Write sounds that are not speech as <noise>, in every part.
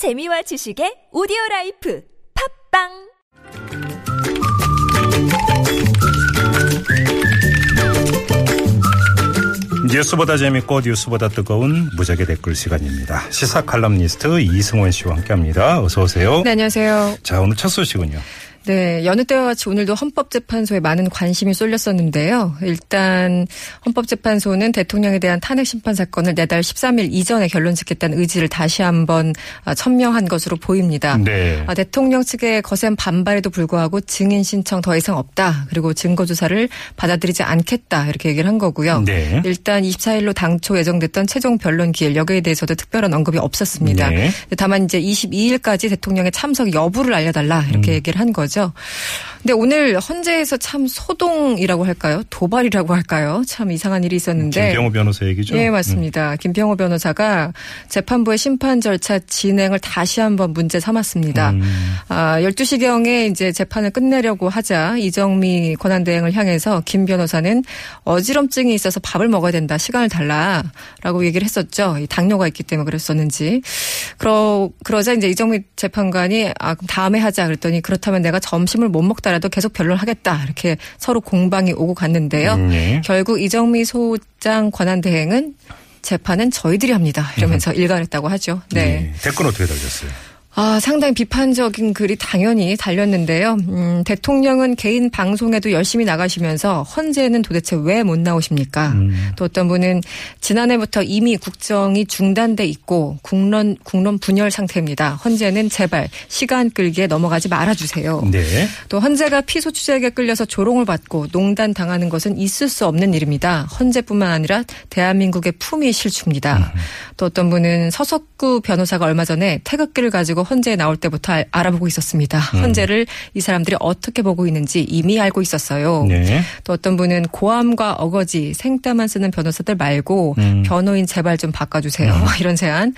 재미와 지식의 오디오 life 팟빵 뉴스보다 재밌고 뉴스보다 뜨거운 무적의 댓글 시간입니다. 시사 칼럼니스트 이승원 씨와 함께합니다. 어서 오세요. 네, 안녕하세요. 자 오늘 첫 소식은요. 네, 여느 때와 같이 오늘도 헌법재판소에 많은 관심이 쏠렸었는데요. 일단 헌법재판소는 대통령에 대한 탄핵 심판 사건을 내달 13일 이전에 결론 짓겠다는 의지를 다시 한번 천명한 것으로 보입니다. 네. 아, 대통령 측의 거센 반발에도 불구하고 증인 신청 더 이상 없다. 그리고 증거 조사를 받아들이지 않겠다. 이렇게 얘기를 한 거고요. 네. 일단 24일로 당초 예정됐던 최종 변론 기일 여기에 대해서도 특별한 언급이 없었습니다. 네. 다만 이제 22일까지 대통령의 참석 여부를 알려달라 이렇게 음. 얘기를 한 거죠. 근데 오늘 헌재에서 참 소동이라고 할까요? 도발이라고 할까요? 참 이상한 일이 있었는데. 김병호 변호사 얘기죠. 예, 맞습니다. 김병호 변호사가 재판부의 심판 절차 진행을 다시 한번 문제 삼았습니다. 음. 아, 12시경에 이제 재판을 끝내려고 하자 이정미 권한대행을 향해서 김 변호사는 어지럼증이 있어서 밥을 먹어야 된다. 시간을 달라라고 얘기를 했었죠. 이 당뇨가 있기 때문에 그랬었는지. 그러, 그러자 이제 이정미 재판관이 아, 그럼 다음에 하자 그랬더니 그렇다면 내가 점심을 못 먹더라도 계속 변론하겠다. 이렇게 서로 공방이 오고 갔는데요. 음, 예. 결국 이정미 소장 권한 대행은 재판은 저희들이 합니다. 이러면서 일관했다고 하죠. 네. 네. 댓글 어떻게 달렸어요? 아, 상당히 비판적인 글이 당연히 달렸는데요. 음, 대통령은 개인 방송에도 열심히 나가시면서 헌재는 도대체 왜 못 나오십니까? 음. 또 어떤 분은 지난해부터 이미 국정이 중단돼 있고 국론 국론 분열 상태입니다. 헌재는 제발 시간 끌기에 넘어가지 말아 주세요. 네. 또 헌재가 피소 추적에 끌려서 조롱을 받고 농단 당하는 것은 있을 수 없는 일입니다. 헌재뿐만 아니라 대한민국의 품위 실추입니다. 또 어떤 분은 서석구 변호사가 얼마 전에 태극기를 가지고 헌재에 나올 때부터 알- 알아보고 있었습니다. 헌재를 이 사람들이 어떻게 보고 있는지 이미 알고 있었어요. 네. 또 어떤 분은 고함과 어거지, 생따만 쓰는 변호사들 말고 음. 변호인 제발 좀 바꿔주세요. <laughs> 이런 제안.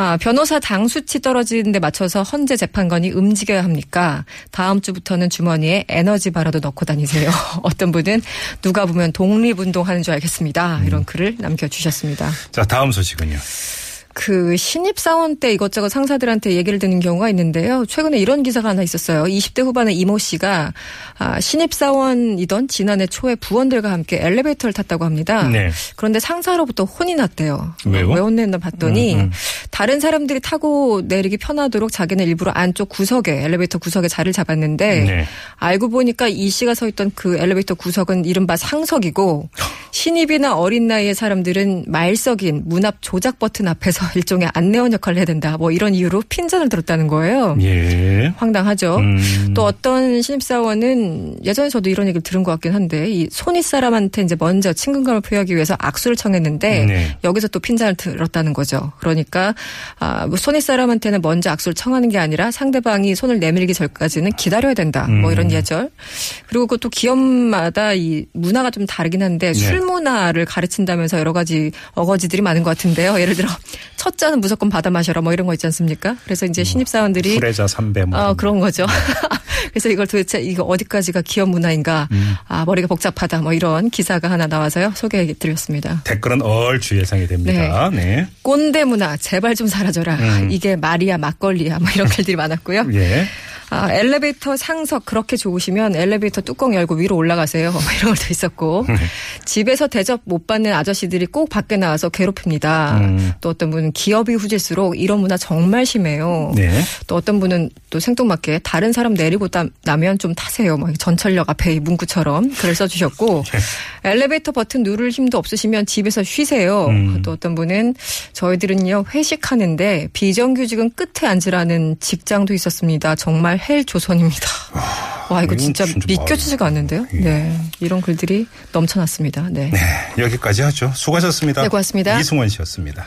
아, 변호사 당 수치 떨어지는 데 맞춰서 헌재 재판관이 움직여야 합니까? 다음 주부터는 주머니에 에너지 바라도 넣고 다니세요. <laughs> 어떤 분은 누가 보면 독립운동하는 줄 알겠습니다. 이런 글을 남겨주셨습니다. 자 다음 소식은요. 그 신입 사원 때 이것저것 상사들한테 얘기를 듣는 경우가 있는데요. 최근에 이런 기사가 하나 있었어요. 20대 후반의 이모 씨가 아, 신입 사원이던 지난해 초에 부원들과 함께 엘리베이터를 탔다고 합니다. 네. 그런데 상사로부터 혼이 났대요. 왜요? 왜 혼냈나 봤더니 음, 음. 다른 사람들이 타고 내리기 편하도록 자기는 일부러 안쪽 구석에 엘리베이터 구석에 자리를 잡았는데 네. 알고 보니까 이 씨가 서 있던 그 엘리베이터 구석은 이른바 상석이고 <laughs> 신입이나 어린 나이의 사람들은 말석인 문앞 조작 버튼 앞에서 <laughs> 일종의 안내원 역할을 해야 된다. 뭐 이런 이유로 핀잔을 들었다는 거예요. 예. 황당하죠. 음. 또 어떤 신입사원은 예전에 저도 이런 얘기를 들은 것 같긴 한데 이 손윗 사람한테 이제 먼저 친근감을 표하기 위해서 악수를 청했는데 네. 여기서 또 핀잔을 들었다는 거죠. 그러니까 아, 뭐 손윗 사람한테는 먼저 악수를 청하는 게 아니라 상대방이 손을 내밀기 전까지는 기다려야 된다. 뭐 이런 음. 예절. 그리고 그것도 기업마다 이 문화가 좀 다르긴 한데 네. 술 문화를 가르친다면서 여러 가지 어거지들이 많은 것 같은데요. 예를 들어 첫 잔은 무조건 받아 마셔라 뭐 이런 거 있지 않습니까? 그래서 이제 신입 사원들이 후레자 삼배 뭐. 어, 그런 거죠. <laughs> 그래서 이걸 도대체 이거 어디까지가 기업 문화인가. 음. 아, 머리가 복잡하다. 뭐 이런 기사가 하나 나와서요. 소개해 드렸습니다. 댓글은 얼추 예상이 됩니다. 네. 꼰대 문화 제발 좀 사라져라. 음. 이게 말이야 막걸리야. 뭐 이런 <laughs> 글들이 많았고요. 예. 아, 엘리베이터 상석 그렇게 좋으시면 엘리베이터 뚜껑 열고 위로 올라가세요. 뭐 <laughs> 이런 것도 있었고. 네. 집에서 대접 못 받는 아저씨들이 꼭 밖에 나와서 괴롭힙니다. 음. 또 어떤 분은 기업이 후질수록 이런 문화 정말 심해요. 네. 또 어떤 분은 또 생뚱맞게 다른 사람 내리고 나- 나면 좀 타세요. 막 전철역 앞에 이 문구처럼 글을 써주셨고 <laughs> 네. 엘리베이터 버튼 누를 힘도 없으시면 집에서 쉬세요. 음. 또 어떤 분은 저희들은요 회식하는데 비정규직은 끝에 앉으라는 직장도 있었습니다. 정말 헬 조선입니다. 와 이거 이건 진짜 진짜 믿겨지지가 않는데요. 예. 네 이런 글들이 넘쳐났습니다. 네. 네. 여기까지 하죠. 수고하셨습니다. 네, 고맙습니다. 이승원 씨였습니다.